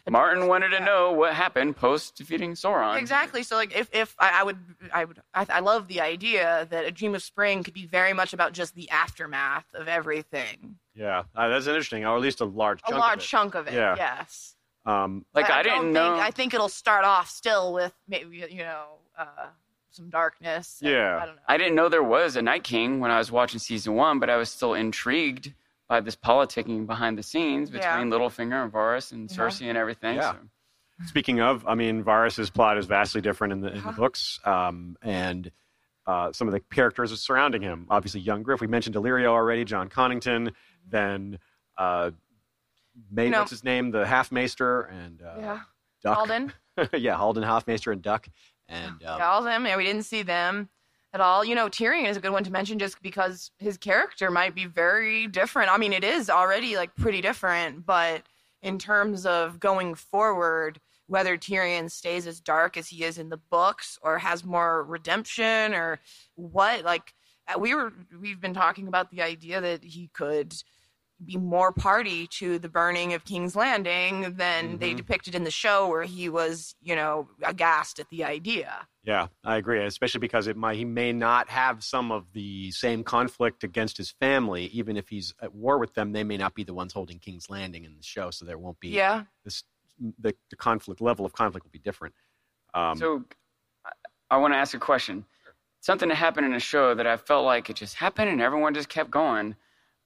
Martin wanted to know what happened post defeating Sauron. Exactly. So like if, if I, I would I would I, I love the idea that a dream of spring could be very much about just the aftermath of everything. Yeah, uh, that's interesting, or at least a large A chunk large of it. chunk of it. Yeah. Yes. Um, Like But I, don't didn't know. Think, I think it'll start off still with maybe you know uh, some darkness. and Yeah. I don't know. I didn't know there was a Night King when I was watching season one, but I was still intrigued by this politicking behind the scenes Yeah. between Littlefinger and Varys and Cersei and everything. Yeah. so. Speaking of, I mean, Varys's plot is vastly different in the Uh-huh. in the books, um, and uh, some of the characters surrounding him. Obviously, young Griff. We mentioned Delirio already. Jon Connington. Then, uh, Ma- You know- what's his name? The Half Maester and uh, yeah. Duck. Alden. yeah, Haldon Halfmaester and Duck. And um, Yeah, all of them. Yeah, we didn't see them at all. You know, Tyrion is a good one to mention just because his character might be very different. I mean, it is already like pretty different, but in terms of going forward, whether Tyrion stays as dark as he is in the books or has more redemption or what. Like uh, we were, we've been talking about the idea that he could be more party to the burning of King's Landing than they depicted in the show, where he was, you know, aghast at the idea. Yeah, I agree. Especially because it might he may not have some of the same conflict against his family, even if he's at war with them. They may not be the ones holding King's Landing in the show, so there won't be Yeah. this. The, the conflict level of conflict will be different. Um, So I, I want to ask a question. Something that happened in a show that I felt like it just happened and everyone just kept going.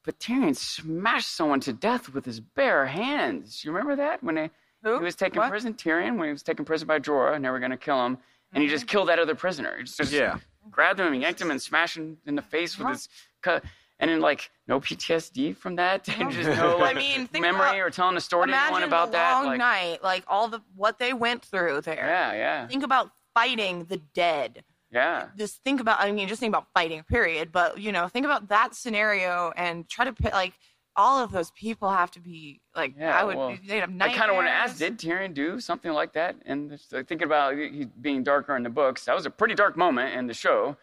But Tyrion smashed someone to death with his bare hands. You remember that when they, Who? he was taken What? prison? Tyrion when he was taken prison by Jorah and they were going to kill him, and he just mm-hmm. killed that other prisoner. He just, just Yeah. grabbed him, and yanked him, and smashed him in the face with his cut. And then like no PTSD from that, and just no I mean, think memory about- or telling a story to anyone about the that. long like, night, like all the what they went through there. yeah, yeah, Think about fighting the dead. Yeah. Just think about. I mean, just think about fighting. Period. But you know, think about that scenario and try to put like all of those people have to be like. Yeah, I would. well, they'd have I kind of want to ask: Did Tyrion do something like that? And like, thinking about he being darker in the books, that was a pretty dark moment in the show.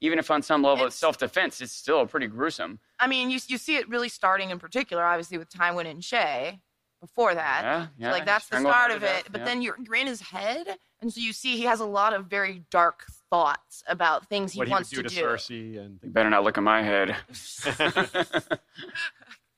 Even if on some level it's It's- self-defense, it's still pretty gruesome. I mean, you you see it really starting in particular, obviously with Tywin and Shae. Before that, Yeah, So, yeah, like that's the start of death, it. But yeah. then you're, you're in his head, and so you see he has a lot of very dark thoughts about things he what he wants would do to to do. Cersei and You better not look at my head.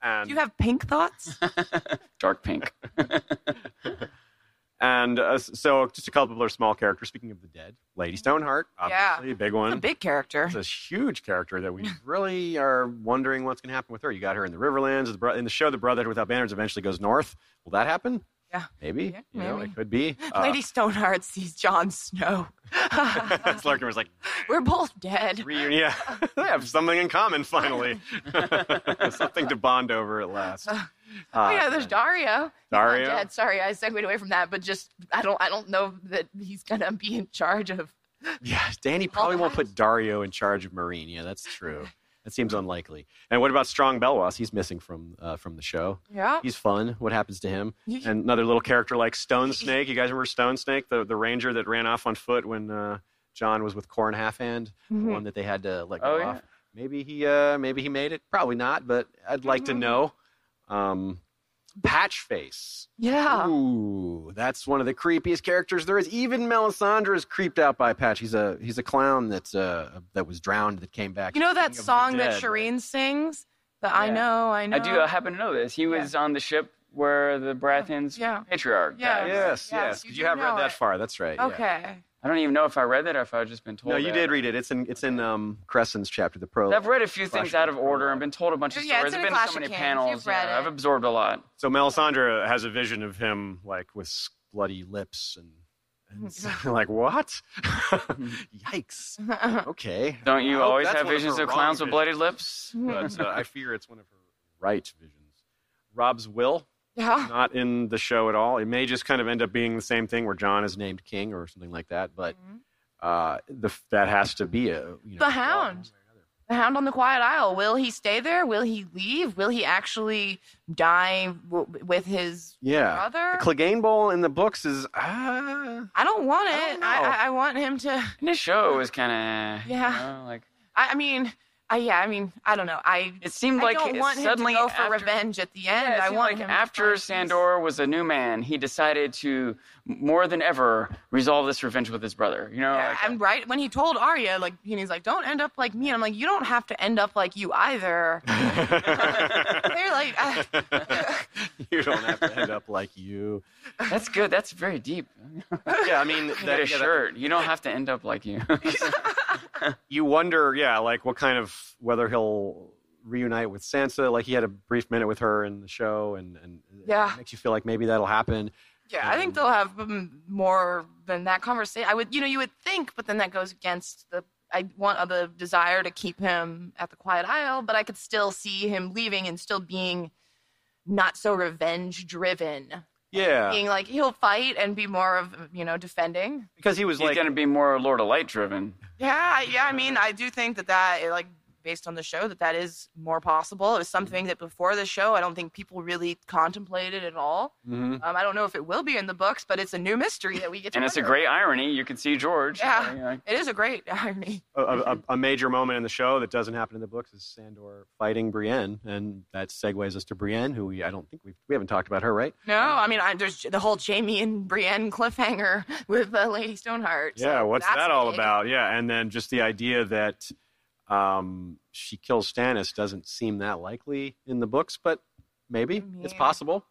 And, Do you have pink thoughts? Dark pink. and uh, so just a couple of other small characters. Speaking of the dead, Lady Stoneheart, Yeah. obviously a big one. a big character. It's a huge character that we really are wondering what's going to happen with her. You got her in the Riverlands. In the show, the Brotherhood Without Banners eventually goes north. Will that happen? Yeah. Maybe. Yeah, you know, it could be. Uh, Lady Stoneheart sees Jon Snow. Slarkin was like, We're both dead. reunion. Yeah, they have something in common finally. something to bond over at last. Oh Uh, yeah, there's Daario. Daario? dead. Sorry, I segued away from that, but just I don't I don't know that he's gonna be in charge of. Yeah, Dany probably won't put Daario in charge of Meereen. Yeah, that's true. That seems unlikely. And what about Strong Belwas? He's missing from uh, from the show. Yeah. He's fun. What happens to him? And another little character like Stone Snake. You guys remember Stone Snake, the, the ranger that ran off on foot when uh, Jon was with Qhorin Halfhand, the one that they had to let go Oh, yeah. off. Maybe he uh, maybe he made it. Probably not, but I'd like to know. Um, Patchface. Yeah. Ooh, that's one of the creepiest characters there is. Even Melisandre is creeped out by Patch. He's a he's a clown that's uh that was drowned that came back. You know that King of song that Dead, Shireen sings? The I know, I know. I do uh, happen to know this. He was on the ship where the Baratheons Yeah. patriarch Yeah. Yes, Yes, yes. you 'cause do You have read that it. far. That's right. yeah. Okay. I don't even know if I read that or if I've just been told. No, you that. did read it. It's in it's in um Cressen's chapter, the pro. I've read a few things Flash out of order and been told a bunch of Yeah, it's stories. in I've a been to so many Kings. panels. You've read yeah, it. I've absorbed a lot. So Melisandre has a vision of him like with bloody lips and, and it's like what? Yikes. Okay. Don't you I hope always have one of visions of wrong clowns with bloody lips? But uh, I fear it's one of her right visions. Robb's will Yeah. not in the show at all. It may just kind of end up being the same thing where Jon is named king or something like that. But uh, the, that has to be a you know, The Hound. The Hound on the Quiet Isle. Will he stay there? Will he leave? Will he actually die w- with his Yeah. brother? The Clegane Bowl in the books is uh, I don't want I it. don't I, know. I, I want him to. And this show was kind of Yeah. you know, like I, I mean, I yeah. I mean, I don't know. I. it seemed I like don't want him to suddenly go for after, revenge at the end. Yeah, I want like him after. Sandor was a new man, he decided to more than ever resolve this revenge with his brother. You know, Yeah, like, and right when he told Arya, like and he's like, "Don't end up like me," and I'm like, "You don't have to end up like you either." They're like, uh, you don't have to end up like you. that's good. That's very deep. Yeah, I mean, Get that, a yeah, that- shirt. You don't have to end up like you. you wonder, yeah, like what kind of whether he'll reunite with Sansa. Like he had a brief minute with her in the show, and and Yeah. it makes you feel like maybe that'll happen. Yeah, I think they'll have um, more than that conversation. I would, you know, you would think, but then that goes against the. I want uh, the desire to keep him at the Quiet Isle, but I could still see him leaving and still being not so revenge driven. Yeah, Being like he'll fight and be more of you know defending. because he was He's like, going to be more Lord of Light driven. Yeah, yeah. I mean, I do think that that it, like based on the show that that is more possible. It was something that before the show, I don't think people really contemplated at all. Mhm. Um, I don't know if it will be in the books, but it's a new mystery that we get to. And it's a great irony. You can see George. Yeah. You know, It is a great irony. A, a, a major moment in the show that doesn't happen in the books is Sandor fighting Brienne, and that segues us to Brienne, who we I don't think we we haven't talked about her, right? No, I mean, I, there's the whole Jaime and Brienne cliffhanger with uh, Lady Stoneheart. so Yeah, what's that all big. about? Yeah, and then just the idea that um, she kills Stannis doesn't seem that likely in the books, but maybe it's possible.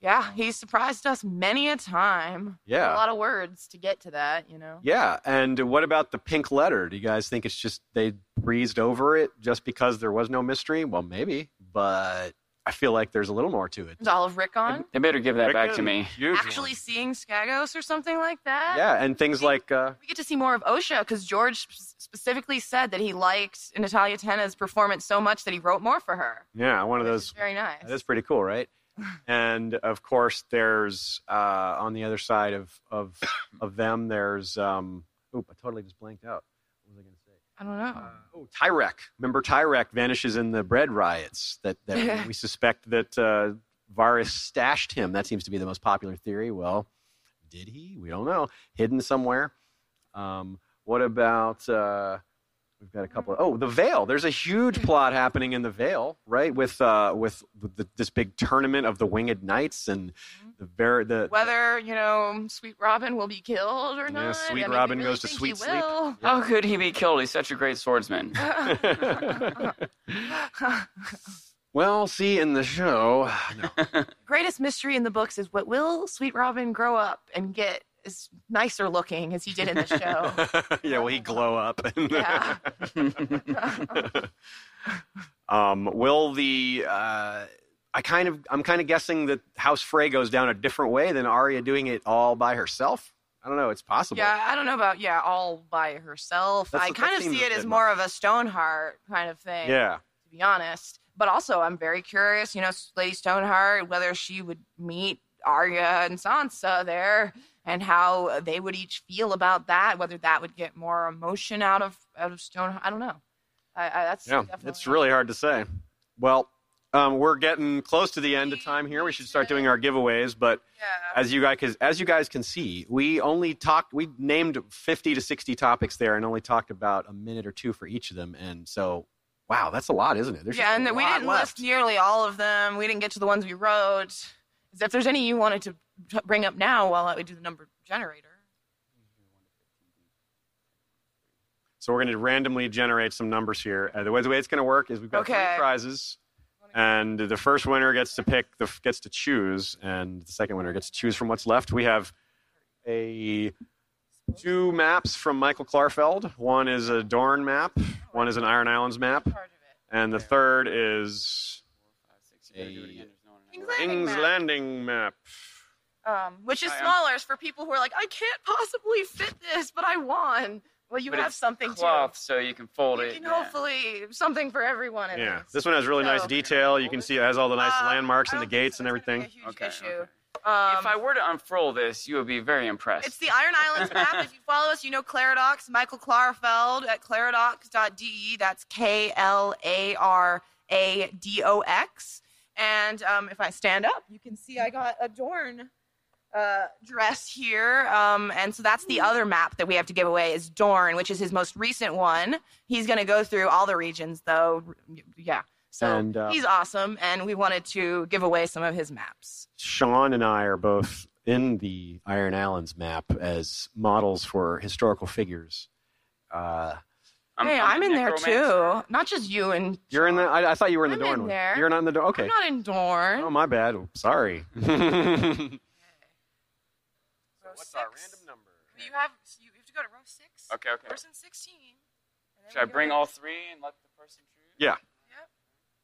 Yeah, he surprised us many a time. Yeah. a lot of words to get to that, you know. Yeah, and what about the pink letter? Do you guys think it's just they breezed over it just because there was no mystery? Well, maybe, but I feel like there's a little more to it. Is Olive Rickon They better give that back to Rickon, me. huge actually seeing Skagos or something like that? Yeah, and things like uh, We get to see more of Osha because George specifically said that he liked Natalia Tena's performance so much that he wrote more for her. yeah, one of those very nice. That is pretty cool, right? and of course, there's uh, on the other side of of of them. There's um, oop, I totally just blanked out. I going to say? I don't know. Oh, Tyrek. Remember, Tyrek vanishes in the bread riots. That that we suspect that uh, stashed him. That seems to be the most popular theory. Well, did he? We don't know. Hidden somewhere. Um, what about? Uh, we've got a couple. Of, oh, the Vale. There's a huge plot happening in the Vale, right? With uh, with the, this big tournament of the Winged Knights and the very the. Whether you know Sweet Robin will be killed or Yeah, not. Sweet I mean, Robin really goes to sweet sleep. will. How could he be killed? He's such a great swordsman. well, see in the show. No. Greatest mystery in the books is what will Sweet Robin grow up and get as nicer looking as he did in the show. yeah, will he glow up? Yeah. um, will the uh, I kind of I'm kind of guessing that House Frey goes down a different way than Arya doing it all by herself. I don't know. It's possible. Yeah, I don't know about yeah, all by herself. That's I kind of see it as more of a Stoneheart kind of thing. Yeah. to be honest. But also, I'm very curious. You know, Lady Stoneheart, whether she would meet Arya and Sansa there, and how they would each feel about that. Whether that would get more emotion out of out of Stone. I don't know. I, I that's Yeah, definitely it's really hard to say. Well, um, we're getting close to the end of time here. We should start doing our giveaways, but Yeah. as you guys as you guys can see, we only talked we named 50 to 60 topics there and only talked about a minute or two for each of them. And so, wow, that's a lot, isn't it? There's yeah, and we didn't left. list nearly all of them. We didn't get to the ones we wrote. If there's any you wanted to bring up now while we do the number generator. So we're going to randomly generate some numbers here. Uh, the way the way it's going to work is we've got Okay. three prizes, and the first winner gets to pick the gets to choose, and the second winner gets to choose from what's left. We have a two maps from Michael Klarfeld. One is a Dorne map. One is an Iron Islands map, and the third is King's Landing King's map. Landing map. um, which is I'm- smaller. It's for people who are like, I can't possibly fit this, but I won. Well, you But have it's something cloth, too. so you can fold You it. can yeah. hopefully something for everyone. In Yeah, this. this one has really nice So- detail. You can see it has all the nice Um, landmarks I and the don't think gates so. and It's gonna everything. be a huge Okay, issue. okay. Um, if I were to unfurl this, you would be very impressed. It's the Iron Islands map. if you follow us, you know Klaradox, Michael Klarfeld at klaradox.de. That's K L A R A D O X. And um, if I stand up, you can see I got a Dorne uh, dress here. Um, and so that's the other map that we have to give away is Dorne, which is his most recent one. He's going to go through all the regions, though. Yeah. So And, uh, he's awesome. And we wanted to give away some of his maps. Sean and I are both in the Iron Islands map as models for historical figures. Uh, I'm, hey, I'm, a in there too. Not just you and you're in the. I, I thought you were in the I'm Dorne in there. You're not in the Dorne. Okay. I'm not in Dorne. Oh my bad. Sorry. Row What's our six. random number? You have you have to go to row six. Okay, okay. Person sixteen. and Should I bring all three and let the person choose? Yeah. Yep.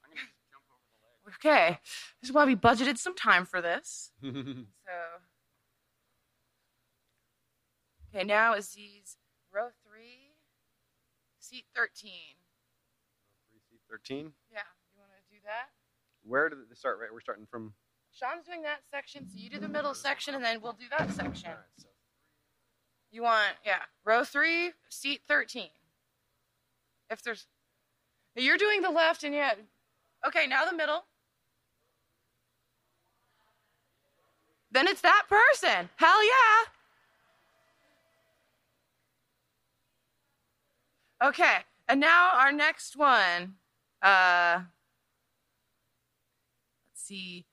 I'm gonna jump over the leg. Okay. This is why we budgeted some time for this. So. Okay, now Aziz, row three, seat thirteen. Thirteen. Yeah, you want to do that? Where did it start? Right. We're starting from. Sean's doing that section, so you do the middle section, and then we'll do that section. You want, yeah, row three, seat 13. If there's, You're doing the left, and yeah. Okay, now the middle. Then it's that person. Hell yeah. Okay, and now our next one. Uh, let's see.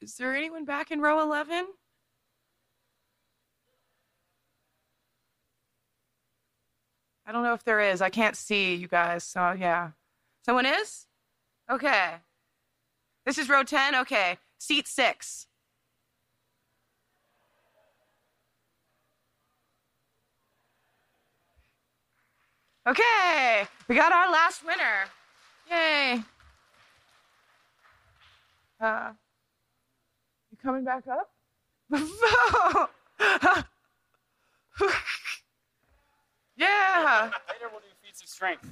Is there anyone back in row 11? I don't know if there is. I can't see you guys. So, yeah. Someone is? Okay. This is row 10? Okay. Seat six. Okay. We got our last winner. Yay. Uh, you coming back up? yeah. Later we'll do feats of strength.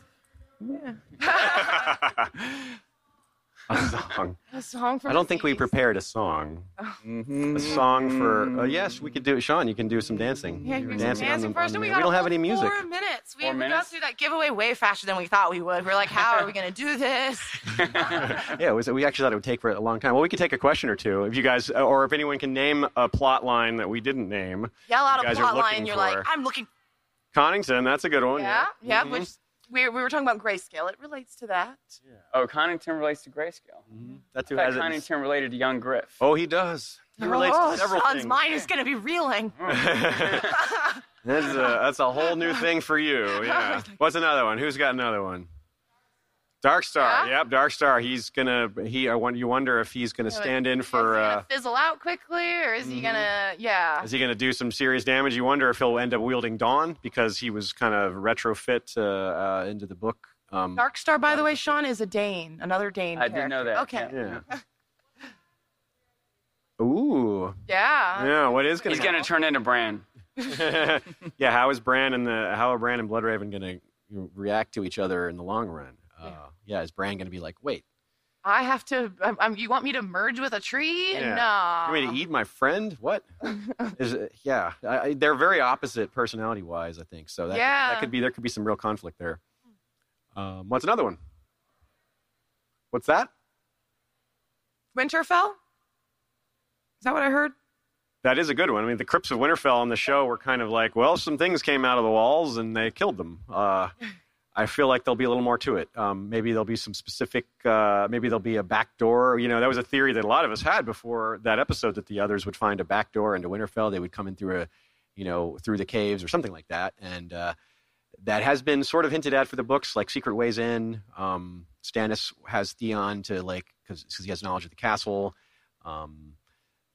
a song. A song for I don't think we prepared a song. A song for uh, yes, we could do. It. Sean, you can do some dancing. Yeah, You were here's dancing, on dancing the- on first, the- and we, we don't have any music. Four minutes. We, Four we got minutes? through that giveaway way faster than we thought we would. We're like, how are we going to do this? yeah, it was, we actually thought it would take for a long time. Well, we could take a question or two if you guys, or if anyone can name a plot line that we didn't name. Yell out You a guys are plot line. You're like, I'm looking. Connington, that's a good one. Yeah, yeah. Mhm. Which we we were talking about grayscale. It relates to that. Oh, Connington relates to grayscale. That's I who thought has it. Connington related to young Griff. Oh, he does. He oh, relates oh, to several Sean's things. mind is going to be reeling. That's a, that's a whole new thing for you. Yeah. What's another one? Who's got another one? Dark Star. Yeah? Yep, Dark Star. He's gonna. He. I wonder. You wonder if he's gonna stand in is for. he Uh, gonna fizzle out quickly, or is he gonna? Yeah. is he gonna do some serious damage? You wonder if he'll end up wielding Dawn because he was kind of retrofit uh, uh, into the book. Um, Dark Star, by the way, Sean is a Dayne, another Dayne. I didn't know that. Okay. yeah. yeah. Ooh. Yeah. Yeah. What is gonna? He's going to turn into Bran. yeah. How is Bran and the how are Bran and Bloodraven gonna react to each other in the long run? Uh, yeah. Is Bran gonna be like, wait? I have to. Um, um, you want me to merge with a tree? Yeah. No. You mean to eat my friend? What? Is it, yeah, I, I, they're very opposite personality wise. I think so. That, Yeah. that could be there. Could be some real conflict there. Um, what's another one? What's that? Winterfell? Is that what I heard? That is a good one. I mean, the Crypts of Winterfell on the show were kind of like, well, some things came out of the walls and they killed them. Uh, I feel like there'll be a little more to it. Um, maybe there'll be some specific. Uh, maybe there'll be a back door. You know, that was a theory that a lot of us had before that episode that the others would find a back door into Winterfell. They would come in through a, you know, through the caves or something like that. And uh, that has been sort of hinted at for the books, like Secret Ways In. Um, Stannis has Theon to like because he has knowledge of the castle. Um,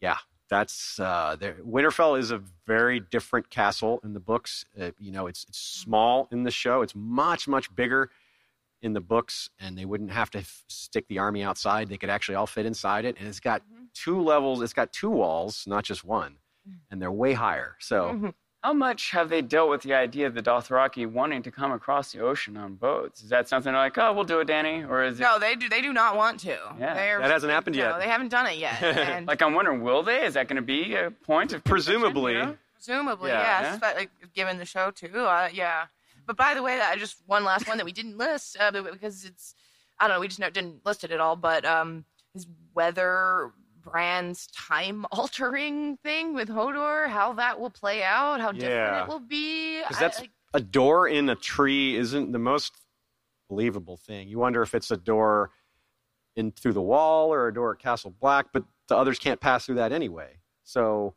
yeah, that's uh, there. Winterfell is a very different castle in the books. Uh, you know, it's it's small in the show. It's much much bigger in the books, and they wouldn't have to f- stick the army outside. They could actually all fit inside it, and it's got two levels. It's got two walls, not just one, and they're way higher. So. How much have they dealt with the idea of the Dothraki wanting to come across the ocean on boats? Is that something like, oh, we'll do it, Dany? Or is it No, they do. They do not want to. Yeah. They're, That hasn't happened no, yet. they haven't done it yet. And like I'm wondering, will they? Is that going to be a point of Presumably. you know? presumably, Yeah. yes. But like, given the show too, uh, yeah. But by the way, that just one last one that we didn't list uh, because it's I don't know. We just didn't list it at all. But um, is whether Bran's time altering thing with Hodor, how that will play out, how different Yeah. it will be. Because I- that's like, a door in a tree isn't the most believable thing. You wonder if it's a door in through the wall or a door at Castle Black, but the others can't pass through that anyway. So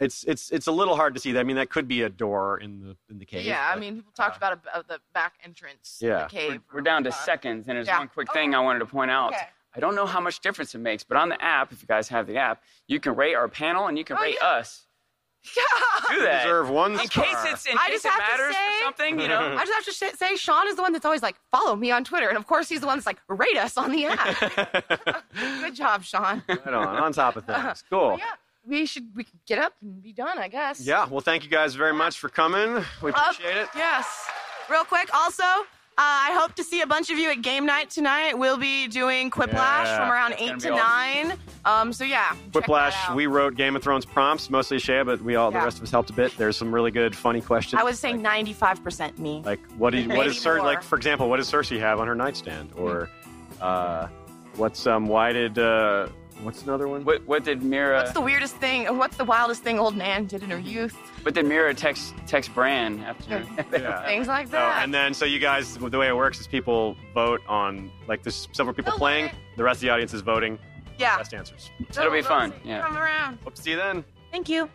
it's it's it's a little hard to see that. I mean, that could be a door in the in the cave. yeah. I mean, people talked about, a, about the back entrance. to Yeah. the cave. We're down to Uh, seconds, and there's yeah. one quick thing I wanted to point out. Okay. I don't know how much difference it makes, but on the app, if you guys have the app, you can rate our panel and you can Oh, rate yeah. us. Do that. deserve one in star. case it's in I case just it have to matters say- for something, you know. I just have to sh- say, Sean is the one that's always like, follow me on Twitter. And of course, he's the one that's like, rate us on the app. Good job, Sean. right on, on top of things. Cool. Well, yeah, we should we can get up and be done, I guess. Yeah. Well, thank you guys very much for coming. We Uh, appreciate it. Yes. Real quick, also, I hope to see a bunch of you at game night tonight. We'll be doing Quiplash Yeah. from around It's gonna eight to awesome. nine. Um, so yeah, check that Whiplash, out. we wrote Game of Thrones prompts, mostly Shea, but we all the Yeah. rest of us helped a bit. There's some really good, funny questions. I would say ninety-five percent me. like what do you, what Maybe Cer- more. like for example, what does Cersei have on her nightstand? Or uh, what's um why did uh what's another one? What, what did Meera? What's the weirdest thing? What's the wildest thing old Nan did in her youth? What did Meera text text Bran after? Yeah. Things like Oh, that. and then so you guys, the way it works is people vote on like there's several people They'll playing, win the rest of the audience is voting yeah, best answers. It'll be They'll fun, yeah. Come around. Hope to see you then. Thank you.